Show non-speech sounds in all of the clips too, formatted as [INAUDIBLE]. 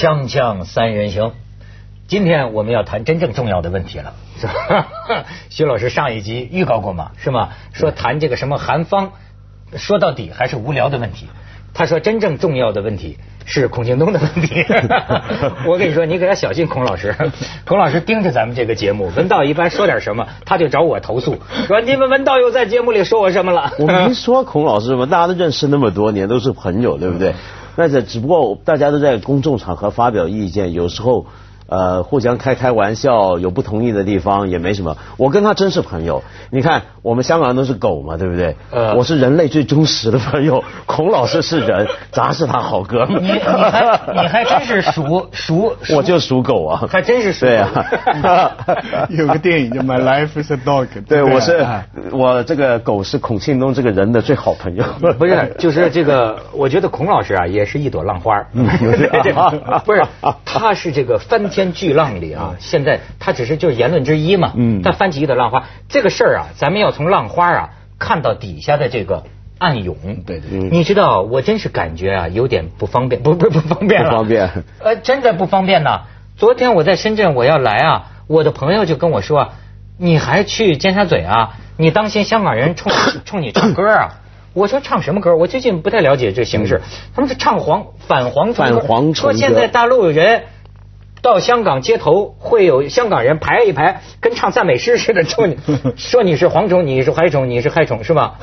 锵锵三人行，今天我们要谈真正重要的问题了，是吧？徐老师上一集预告过嘛，是吗？说谈这个什么韩方，说到底还是无聊的问题。他说真正重要的问题是孔庆东的问题。[LAUGHS] 我跟你说，你可要小心孔老师。孔老师盯着咱们这个节目，文道一般说点什么，他就找我投诉，说你们文道又在节目里说我什么了？[LAUGHS] 我没说孔老师什么，大家都认识那么多年，都是朋友，对不对？但是只不过大家都在公众场合发表意见，有时候呃互相开开玩笑，有不同意的地方也没什么。我跟他真是朋友，你看我们香港人都是狗嘛，对不对？呃我是人类最忠实的朋友，[LAUGHS] 孔老师是人，咱是他好哥们。你你还你还真是属属，我就属狗啊，还真是属对啊。[LAUGHS] [LAUGHS] 有个电影叫《My Life Is a Dog》，对，我是啊我这个狗是孔庆东这个人的最好朋友。不是，就是这个，我觉得孔老师啊，也是一朵浪花。嗯有这这不是，他是这个翻天巨浪里啊，现在他只是就是言论之一嘛。嗯他翻起一朵浪花，这个事儿啊，咱们要从浪花啊看到底下的这个暗涌。对对嗯你知道，我真是感觉啊，有点不方便，不不不方便了，不方便呃，真的不方便呢。昨天我在深圳，我要来啊，我的朋友就跟我说，你还去尖沙咀啊？你当心香港人冲 [COUGHS] 冲你唱歌啊！我说唱什么歌？我最近不太了解这形势。他们是唱黄反蝗虫歌，嗯反黄说现在大陆人到香港街头会有香港人排一排，跟唱赞美诗似的冲你，说你 [LAUGHS] 是蝗虫，你是害虫，你是害虫，是吧？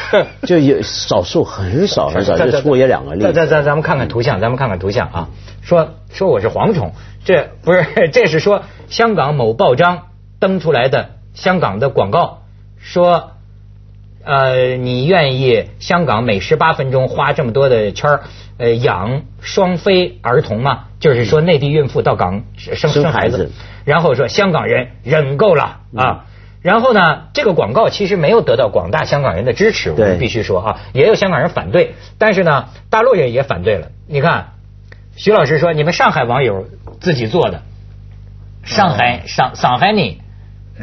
[LAUGHS] 就有少数很少很少，[LAUGHS] 就出过一两个例子。咱咱咱咱们看看图像，咱们看看图像啊。说说我是蝗虫，这不是这是说香港某报章登出来的香港的广告，说呃你愿意香港每十八分钟花这么多的圈儿呃养双非儿童吗？就是说内地孕妇到港生生生孩子孩子，然后说香港人忍够了啊。然后呢，这个广告其实没有得到广大香港人的支持，我们必须说啊，也有香港人反对，但是呢，大陆人也反对了。你看，徐老师说你们上海网友自己做的，上海上上海你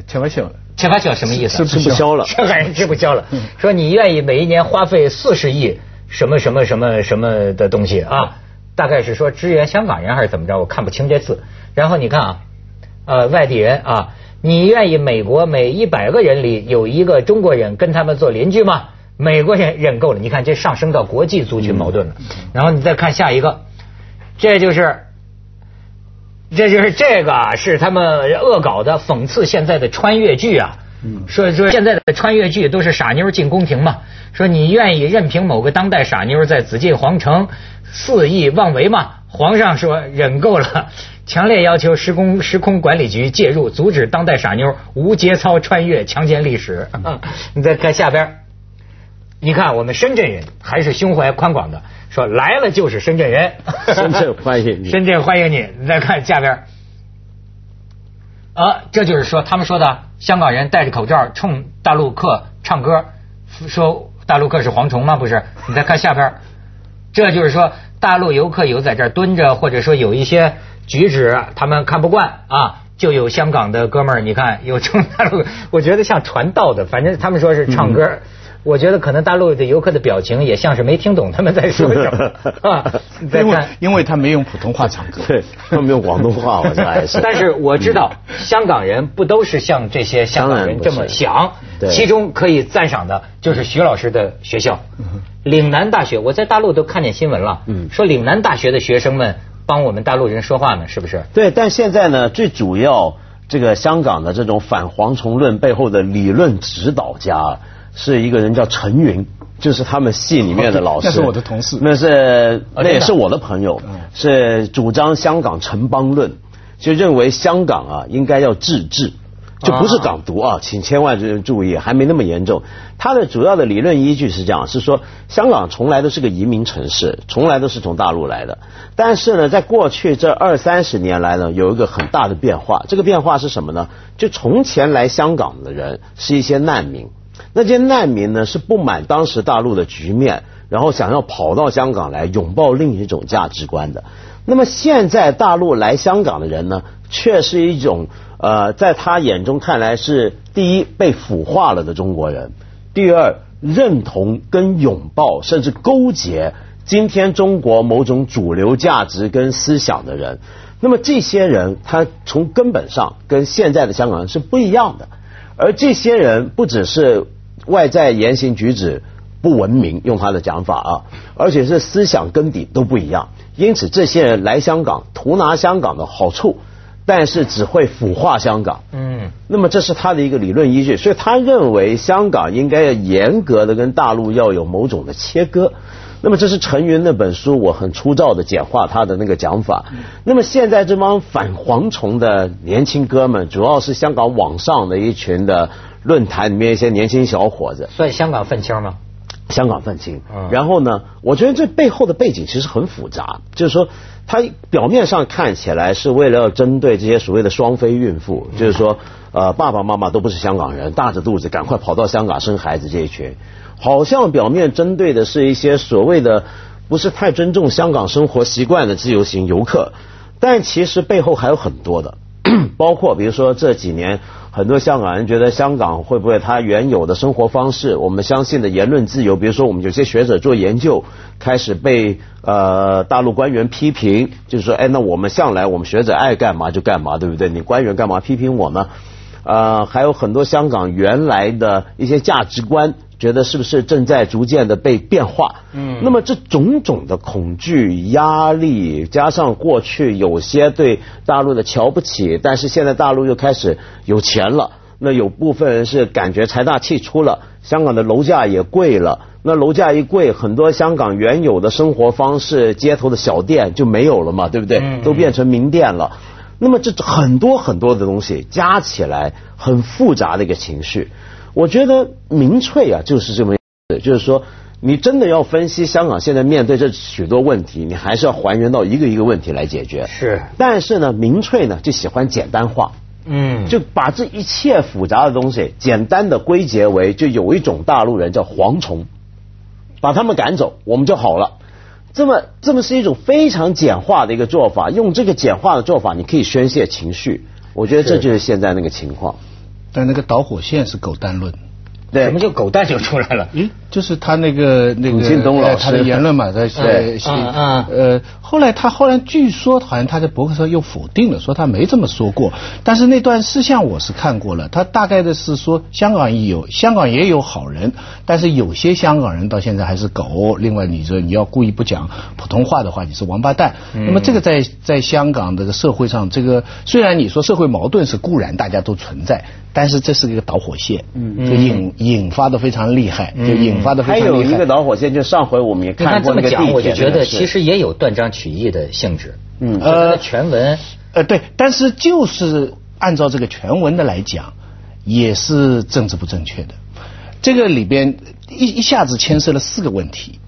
开玩笑，切发笑什么意思？吃吃不消了。上海人吃不消了，说你愿意每一年花费四十亿什么什么什么什么的东西啊？大概是说支援香港人还是怎么着？我看不清这字。然后你看啊，呃，外地人啊，你愿意美国每一百个人里有一个中国人跟他们做邻居吗？美国人忍够了，你看这上升到国际族群矛盾了。然后你再看下一个，这就是这就是这个啊是他们恶搞的讽刺现在的穿越剧啊。说说现在的穿越剧都是傻妞进宫廷嘛？说你愿意任凭某个当代傻妞在紫禁皇城肆意妄为吗？皇上说忍够了，[LAUGHS] 强烈要求时空时空管理局介入，阻止当代傻妞无节操穿越强奸历史。你再看下边儿，你看我们深圳人还是胸怀宽广的，说来了就是深圳人，深圳欢迎你 [LAUGHS] 深圳欢迎你。你再看下边，啊，这就是说他们说的香港人戴着口罩冲大陆客唱歌，说大陆客是蝗虫吗？不是，你再看下边，这就是说大陆游客有在这儿蹲着，或者说有一些举止他们看不惯啊。就有香港的哥们儿，你看有冲大陆，我觉得像传道的，反正他们说是唱歌，我觉得可能大陆的游客的表情也像是没听懂他们在说什么 [LAUGHS] 啊。因为，因为他没用普通话唱歌，对，他们用广东话。但是我知道，香港人不都是像这些香港人这么想，对其中可以赞赏的就是徐老师的学校，岭南大学。我在大陆都看见新闻了，嗯说岭南大学的学生们帮我们大陆人说话呢，是不是？对，但现在呢，最主要这个香港的这种反蝗虫论背后的理论指导家是一个人叫陈云，就是他们系里面的老师。那是我的同事那是那也是我的朋友，是主张香港城邦论，就认为香港啊应该要自治。就不是港独啊，请千万注意，还没那么严重。他的主要的理论依据是这样，是说香港从来都是个移民城市，从来都是从大陆来的。但是呢，在过去这二三十年来呢，有一个很大的变化。这个变化是什么呢？就从前来香港的人是一些难民，那些难民呢是不满当时大陆的局面，然后想要跑到香港来拥抱另一种价值观的。那么现在大陆来香港的人呢，却是一种呃，在他眼中看来是第一被腐化了的中国人，第二认同跟拥抱甚至勾结今天中国某种主流价值跟思想的人。那么这些人，他从根本上跟现在的香港人是不一样的。而这些人不只是外在言行举止不文明，用他的讲法啊，而且是思想根底都不一样。因此，这些人来香港图拿香港的好处，但是只会腐化香港。嗯，那么这是他的一个理论依据，所以他认为香港应该要严格的跟大陆要有某种的切割。那么这是陈云那本书，我很粗糙的简化他的那个讲法。那么现在这帮反蝗虫的年轻哥们，主要是香港网上的一群的论坛里面一些年轻小伙子，算香港愤青吗？香港愤青。然后呢，我觉得这背后的背景其实很复杂，就是说，他表面上看起来是为了要针对这些所谓的双非孕妇，就是说，呃，爸爸妈妈都不是香港人，大着肚子赶快跑到香港生孩子这一群。好像表面针对的是一些所谓的不是太尊重香港生活习惯的自由行游客，但其实背后还有很多的，包括比如说这几年很多香港人觉得香港会不会他原有的生活方式，我们相信的言论自由，比如说我们有些学者做研究开始被呃大陆官员批评，就是说哎那我们向来我们学者爱干嘛就干嘛，对不对？你官员干嘛批评我呢？呃，还有很多香港原来的一些价值观。觉得是不是正在逐渐的被变化？嗯，那么这种种的恐惧、压力，加上过去有些对大陆的瞧不起，但是现在大陆又开始有钱了，那有部分人是感觉财大气粗了，香港的楼价也贵了，那楼价一贵，很多香港原有的生活方式、街头的小店就没有了嘛，对不对？都变成名店了。那么这很多很多的东西加起来，很复杂的一个情绪。我觉得民粹啊，就是这么，就是说，你真的要分析香港现在面对这许多问题，你还是要还原到一个一个问题来解决。是，但是呢，民粹呢就喜欢简单化，嗯，就把这一切复杂的东西简单的归结为，就有一种大陆人叫蝗虫，把他们赶走，我们就好了。这么，这么是一种非常简化的一个做法，用这个简化的做法，你可以宣泄情绪。我觉得这就是现在那个情况。但那个导火线是狗蛋论，对，什么就狗蛋就出来了？[LAUGHS] 嗯，就是他那个那个金东老师他的言论嘛，在对，呃，后来他后来据说好像他在博客上又否定了，说他没这么说过。但是那段事项我是看过了，他大概的是说香港有香港也有好人，但是有些香港人到现在还是狗。另外，你说你要故意不讲普通话的话，你是王八蛋。那么这个在在香港这个社会上，这个虽然你说社会矛盾是固然大家都存在。但是这是一个导火线，嗯，就引引发的非常厉害，就引发的非常厉害。还有一个导火线，就上回我们也看过那个地铁我就觉得其实也有断章取义的性质。嗯，呃，全文，呃，对，但是就是按照这个全文的来讲，也是政治不正确的。这个里边一一下子牵涉了四个问题。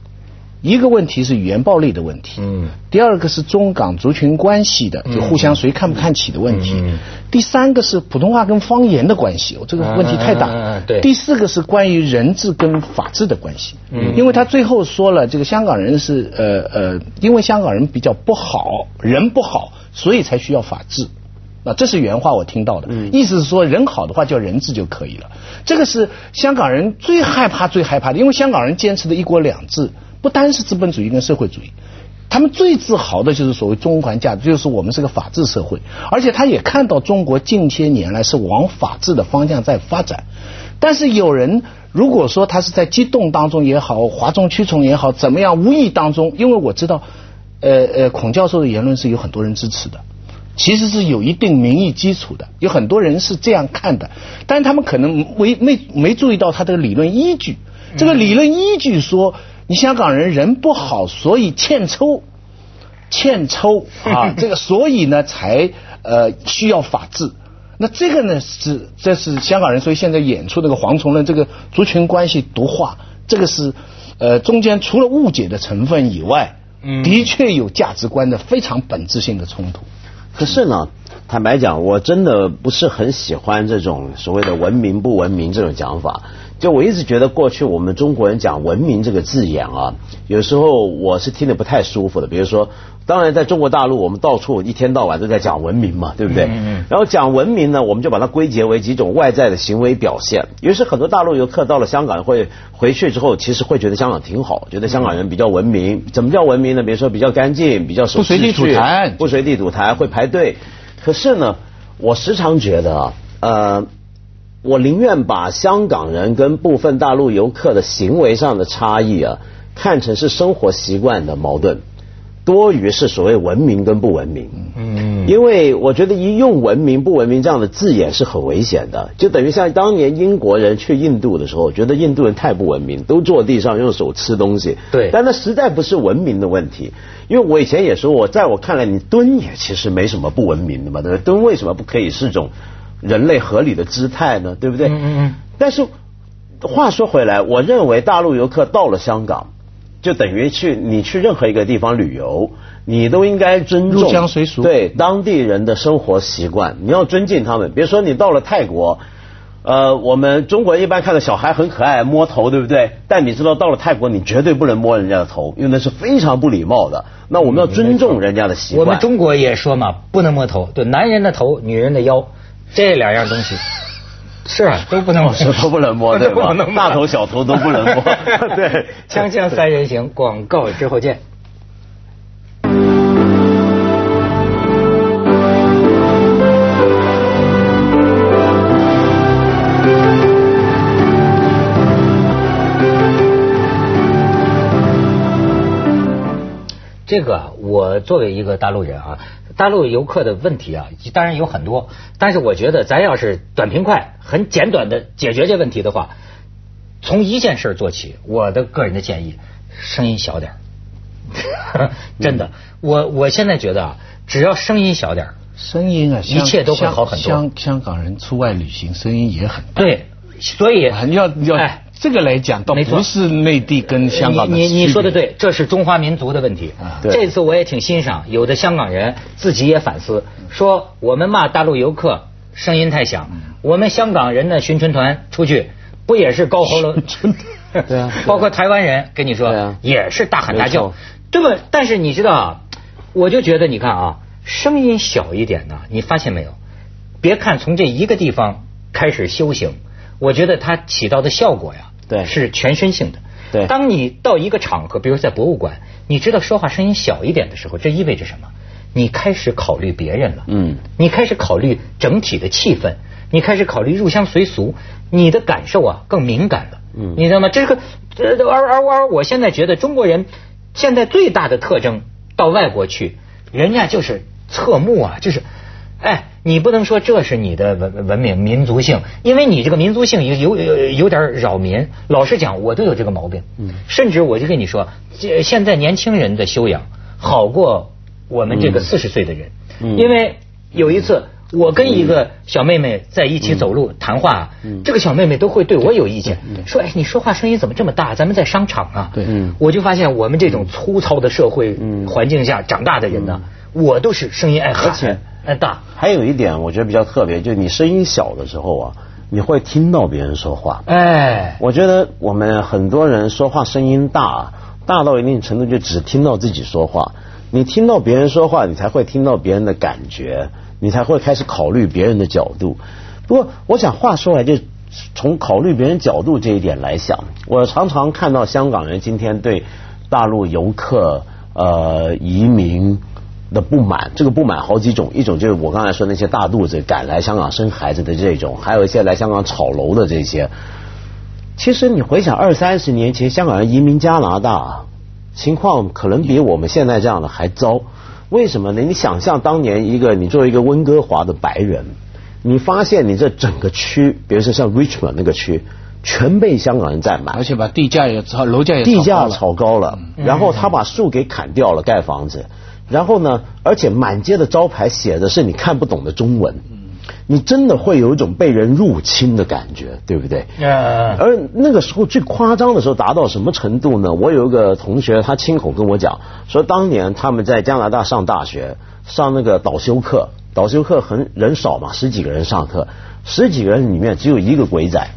一个问题是语言暴力的问题，嗯，第二个是中港族群关系的，就互相谁看不看起的问题，嗯，第三个是普通话跟方言的关系，哦，这个问题太大，嗯对，第四个是关于人治跟法治的关系，嗯，因为他最后说了，这个香港人是呃呃，因为香港人比较不好，人不好，所以才需要法治，啊，这是原话我听到的，嗯，意思是说人好的话叫人治就可以了，这个是香港人最害怕最害怕的，因为香港人坚持的一国两制。不单是资本主义跟社会主义，他们最自豪的就是所谓中环价值，就是我们是个法治社会，而且他也看到中国近些年来是往法治的方向在发展。但是有人如果说他是在激动当中也好，哗众取宠也好，怎么样，无意当中，因为我知道，呃呃，孔教授的言论是有很多人支持的，其实是有一定民意基础的，有很多人是这样看的，但是他们可能没没没注意到他的理论依据，这个理论依据说。你香港人人不好，所以欠抽，欠抽啊！[LAUGHS] 这个所以呢，才呃需要法治。那这个呢是这是香港人，所以现在演出那个蝗虫论，这个族群关系毒化，这个是呃中间除了误解的成分以外，的确有价值观的非常本质性的冲突。可是呢，坦白讲，我真的不是很喜欢这种所谓的文明不文明这种讲法。就我一直觉得，过去我们中国人讲“文明”这个字眼啊，有时候我是听得不太舒服的。比如说，当然在中国大陆，我们到处一天到晚都在讲文明嘛，对不对？嗯嗯。然后讲文明呢，我们就把它归结为几种外在的行为表现。于是很多大陆游客到了香港，会回去之后，其实会觉得香港挺好，觉得香港人比较文明。怎么叫文明呢？比如说比较干净，比较守不随地吐痰，不随地吐痰，会排队。可是呢，我时常觉得啊，呃。我宁愿把香港人跟部分大陆游客的行为上的差异啊，看成是生活习惯的矛盾，多于是所谓文明跟不文明。嗯，因为我觉得一用文明不文明这样的字眼是很危险的，就等于像当年英国人去印度的时候，觉得印度人太不文明，都坐地上用手吃东西。对，但那实在不是文明的问题，因为我以前也说，我在我看来，你蹲也其实没什么不文明的嘛，对不对？蹲为什么不可以是种？人类合理的姿态呢，对不对？嗯嗯。但是话说回来，我认为大陆游客到了香港，就等于去你去任何一个地方旅游，你都应该尊重入乡随俗，对当地人的生活习惯，你要尊敬他们。比如说你到了泰国，呃，我们中国人一般看到小孩很可爱，摸头，对不对？但你知道到了泰国，你绝对不能摸人家的头，因为那是非常不礼貌的。那我们要尊重人家的习惯。我们中国也说嘛，不能摸头，对男人的头，女人的腰。这两样东西是啊，都不能摸，[LAUGHS] 都不能摸，对吧？[LAUGHS] 大头小头都不能摸。[LAUGHS] 对，锵锵三人行，广告之后见。这个我作为一个大陆人啊。大陆游客的问题啊，当然有很多，但是我觉得咱要是短平快、很简短的解决这问题的话，从一件事做起。我的个人的建议，声音小点 [LAUGHS] 真的，我我现在觉得啊，只要声音小点声音啊，一切都会好很多。香香港人出外旅行，声音也很大。对，所以你要要。这个来讲，倒不是内地跟香港的你你说的对，这是中华民族的问题。啊这次我也挺欣赏，有的香港人自己也反思，说我们骂大陆游客声音太响，我们香港人的巡春团出去不也是高喉咙？[LAUGHS] [LAUGHS] 对啊，包括台湾人跟你说也是大喊大叫，对吧？但是你知道啊，我就觉得你看啊，声音小一点呢，你发现没有？别看从这一个地方开始修行，我觉得它起到的效果呀。对，是全身性的。对，当你到一个场合，比如在博物馆，你知道说话声音小一点的时候，这意味着什么？你开始考虑别人了。嗯。你开始考虑整体的气氛，你开始考虑入乡随俗，你的感受啊更敏感了。嗯。你知道吗？这个，这而而而我现在觉得中国人现在最大的特征，到外国去，人家就是侧目啊，就是。哎，你不能说这是你的文文明民族性，因为你这个民族性有有有点扰民。老实讲，我都有这个毛病。嗯，甚至我就跟你说，现在年轻人的修养好过我们这个四十岁的人。嗯，因为有一次我跟一个小妹妹在一起走路谈话，这个小妹妹都会对我有意见，说：“哎，你说话声音怎么这么大？咱们在商场啊。”对，我就发现我们这种粗糙的社会环境下长大的人呢，我都是声音爱喊。哎，大还有一点，我觉得比较特别，就是你声音小的时候啊，你会听到别人说话。哎，我觉得我们很多人说话声音大，大到一定程度就只听到自己说话。你听到别人说话，你才会听到别人的感觉，你才会开始考虑别人的角度。不过，我想话说来，就从考虑别人角度这一点来想，我常常看到香港人今天对大陆游客呃移民。的不满，这个不满好几种，一种就是我刚才说那些大肚子赶来香港生孩子的这种，还有一些来香港炒楼的这些。其实你回想二三十年前香港人移民加拿大，情况可能比我们现在这样的还糟。为什么呢？你想象当年一个你作为一个温哥华的白人，你发现你这整个区，比如说像 Richmond 那个区，全被香港人占满，而且把地价也炒，楼价也地价炒高了，然后他把树给砍掉了盖房子。然后呢？而且满街的招牌写的是你看不懂的中文，你真的会有一种被人入侵的感觉，对不对？而那个时候最夸张的时候达到什么程度呢？我有一个同学，他亲口跟我讲，说当年他们在加拿大上大学，上那个导修课，导修课很人少嘛，十几个人上课，十几个人里面只有一个鬼仔，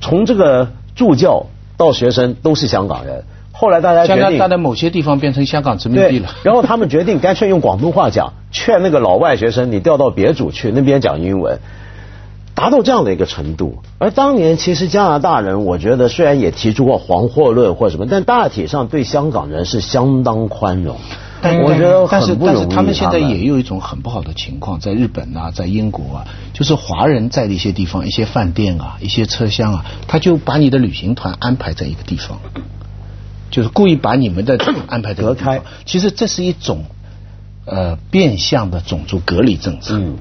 从这个助教到学生都是香港人。后来大家决定，加拿大的某些地方变成香港殖民地了。[LAUGHS] 然后他们决定干脆用广东话讲，劝那个老外学生你调到别组去，那边讲英文，达到这样的一个程度。而当年其实加拿大人，我觉得虽然也提出过黄祸论或什么，但大体上对香港人是相当宽容。我觉得但是但是他们现在也有一种很不好的情况，在日本啊，在英国啊，就是华人在的一些地方，一些饭店啊，一些车厢啊，他就把你的旅行团安排在一个地方。就是故意把你们的安排隔开，其实这是一种呃变相的种族隔离政策。嗯，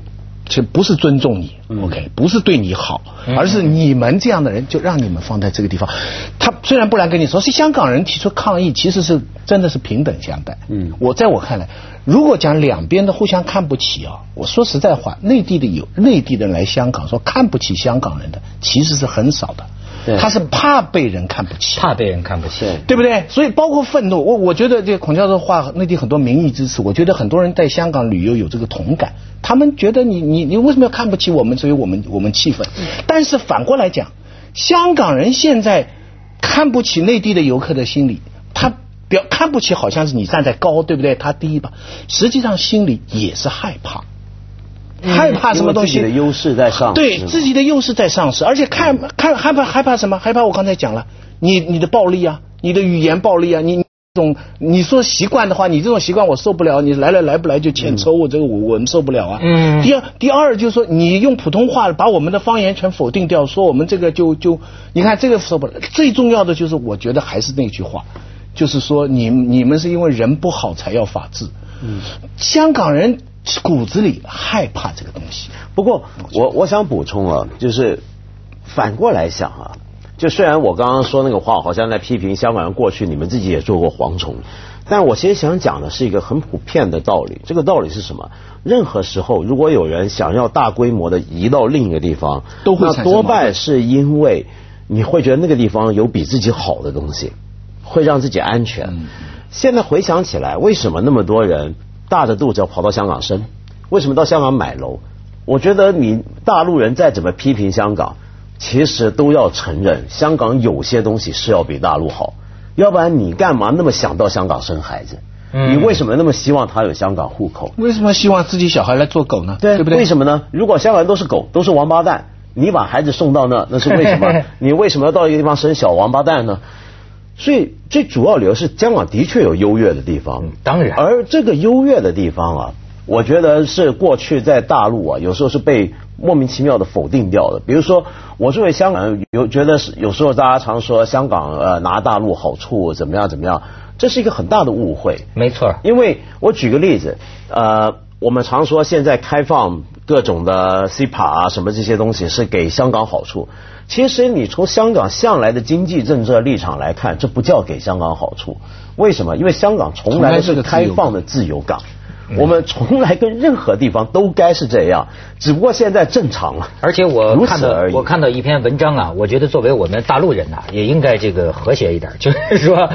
其实不是尊重你，OK，不是对你好，而是你们这样的人就让你们放在这个地方。他虽然不然跟你说是香港人提出抗议，其实是真的是平等相待。嗯，我在我看来，如果讲两边的互相看不起啊，我说实在话，内地的有内地的人来香港说看不起香港人的，其实是很少的。他是怕被人看不起，怕被人看不起，对不对？所以包括愤怒，我我觉得这孔教授话，内地很多民意支持，我觉得很多人在香港旅游有这个同感，他们觉得你你你为什么要看不起我们？所以我们我们气愤。但是反过来讲，香港人现在看不起内地的游客的心理，他表看不起好像是你站在高，对不对？他低吧，实际上心里也是害怕。害怕什么东西？自己的优势在上，对自己的优势在上市，而且看看害怕害怕什么？害怕我刚才讲了，你你的暴力啊，你的语言暴力啊，你这种你说习惯的话，你这种习惯我受不了，你来了来不来就欠抽，我这个我我们受不了啊。嗯。第二第二就是说，你用普通话把我们的方言全否定掉，说我们这个就就你看这个受不了。最重要的就是，我觉得还是那句话，就是说你你们是因为人不好才要法治。嗯。香港人。骨子里害怕这个东西。不过，我我想补充啊，就是反过来想啊，就虽然我刚刚说那个话好像在批评香港人过去，你们自己也做过蝗虫，但我其实想讲的是一个很普遍的道理。这个道理是什么？任何时候，如果有人想要大规模的移到另一个地方，都会那多半是因为你会觉得那个地方有比自己好的东西，会让自己安全。现在回想起来，为什么那么多人？大着肚子要跑到香港生，为什么到香港买楼？我觉得你大陆人再怎么批评香港，其实都要承认香港有些东西是要比大陆好，要不然你干嘛那么想到香港生孩子？你为什么那么希望他有香港户口？为什么希望自己小孩来做狗呢？对不对？为什么呢？如果香港人都是狗，都是王八蛋，你把孩子送到那，那是为什么？[LAUGHS] 你为什么要到一个地方生小王八蛋呢？所以最主要理由是香港的确有优越的地方，当然，而这个优越的地方啊，我觉得是过去在大陆啊，有时候是被莫名其妙的否定掉的。比如说，我作为香港人，有觉得是有时候大家常说香港呃拿大陆好处怎么样怎么样，这是一个很大的误会。没错，因为我举个例子，呃，我们常说现在开放各种的 CPA 啊什么这些东西是给香港好处。其实你从香港向来的经济政策立场来看，这不叫给香港好处。为什么？因为香港从来是个开放的自由港，我们从来跟任何地方都该是这样，只不过现在正常了。而且我看到我看到一篇文章啊，我觉得作为我们大陆人呐，也应该这个和谐一点，就是说，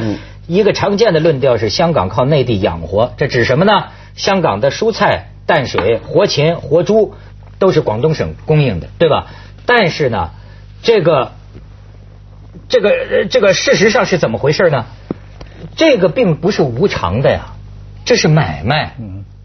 一个常见的论调是香港靠内地养活，这指什么呢？香港的蔬菜、淡水、活禽、活猪都是广东省供应的，对吧？但是呢？这个，这个，这个事实上是怎么回事呢？这个并不是无偿的呀，这是买卖，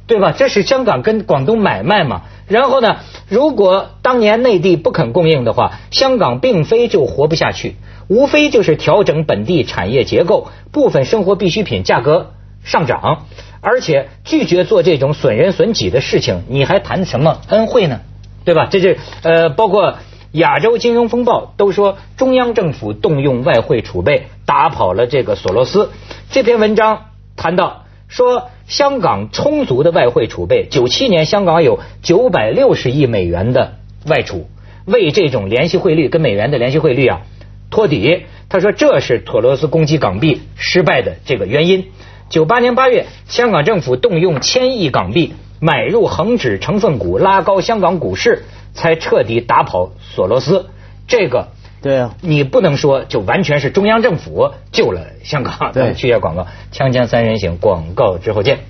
对吧？这是香港跟广东买卖嘛。然后呢，如果当年内地不肯供应的话，香港并非就活不下去，无非就是调整本地产业结构，部分生活必需品价格上涨，而且拒绝做这种损人损己的事情，你还谈什么恩惠呢？对吧？这是呃，包括。亚洲金融风暴都说中央政府动用外汇储备打跑了这个索罗斯。这篇文章谈到说，香港充足的外汇储备，九七年香港有九百六十亿美元的外储，为这种联系汇率跟美元的联系汇率啊托底。他说这是索罗斯攻击港币失败的这个原因。九八年八月，香港政府动用千亿港币买入恒指成分股，拉高香港股市。才彻底打跑索罗斯，这个对啊，你不能说就完全是中央政府救了香港。对，[LAUGHS] 去下广告，锵锵三人行，广告之后见。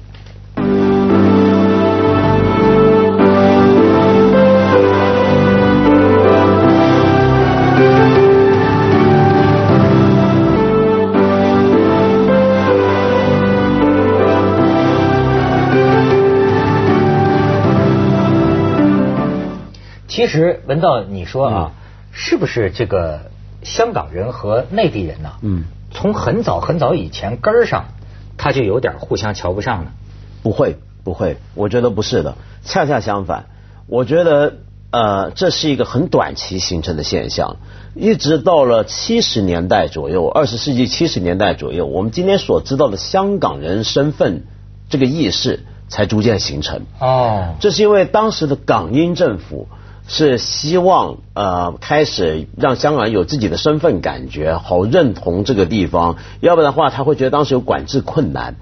实文道，你说啊，是不是这个香港人和内地人呢？嗯，从很早很早以前根儿上，他就有点互相瞧不上呢。不会，不会，我觉得不是的，恰恰相反，我觉得呃，这是一个很短期形成的现象，一直到了七十年代左右，二十世纪七十年代左右，我们今天所知道的香港人身份这个意识才逐渐形成。哦，这是因为当时的港英政府是希望呃开始让香港人有自己的身份感觉，好认同这个地方，要不然的话他会觉得当时有管制困难。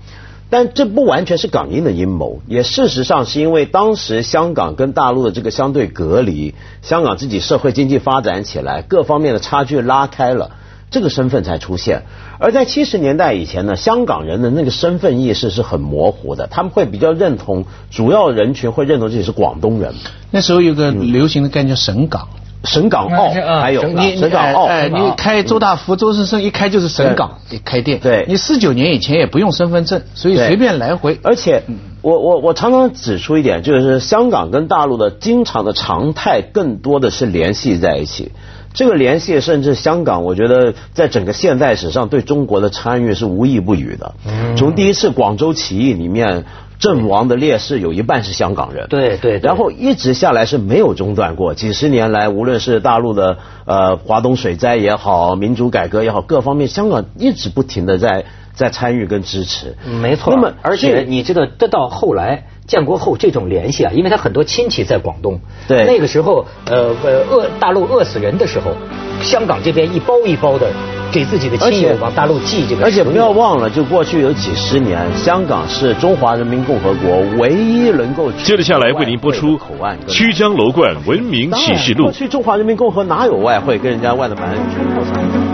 但这不完全是港英的阴谋，也事实上是因为当时香港跟大陆的这个相对隔离，香港自己社会经济发展起来，各方面的差距拉开了，这个身份才出现。而在七十年代以前呢，香港人的那个身份意识是很模糊的，他们会比较认同，主要人群会认同自己是广东人。那时候有个流行的概念叫省港。省港澳还有你省港澳，哎，你开周大福、周生生一开就是省港一开店。对，你四九年以前也不用身份证，所以随便来回。而且，我我我常常指出一点，就是香港跟大陆的经常的常态，更多的是联系在一起。这个联系，甚至香港，我觉得在整个现代史上对中国的参与是无意不语的。从第一次广州起义里面。阵亡的烈士有一半是香港人，对对，然后一直下来是没有中断过，几十年来，无论是大陆的呃华东水灾也好，民主改革也好，各方面香港一直不停的在在参与跟支持，没错。那么而且你这个这到后来建国后这种联系啊，因为他很多亲戚在广东，对，那个时候呃呃饿大陆饿死人的时候，香港这边一包一包的。给自己的亲友往大陆寄这个，而且不要忘了，就过去有几十年，香港是中华人民共和国唯一能够接着下来为您播出口岸曲江楼冠文明启示录。过去中华人民共和国哪有外汇跟人家外的买？